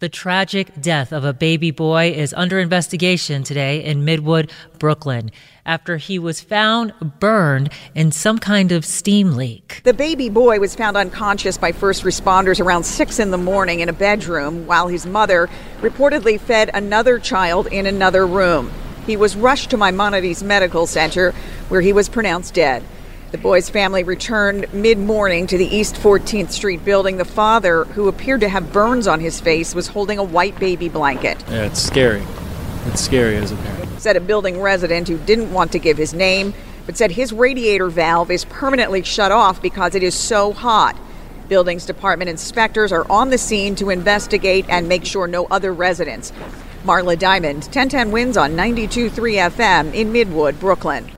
The tragic death of a baby boy is under investigation today in Midwood, Brooklyn, after he was found burned in some kind of steam leak. The baby boy was found unconscious by first responders around 6 in the morning in a bedroom while his mother reportedly fed another child in another room. He was rushed to Maimonides Medical Center where he was pronounced dead. The boy's family returned mid morning to the East 14th Street building. The father, who appeared to have burns on his face, was holding a white baby blanket. Yeah, it's scary. It's scary as a parent. Said a building resident who didn't want to give his name, but said his radiator valve is permanently shut off because it is so hot. Buildings department inspectors are on the scene to investigate and make sure no other residents. Marla Diamond, 1010 wins on 92.3 FM in Midwood, Brooklyn.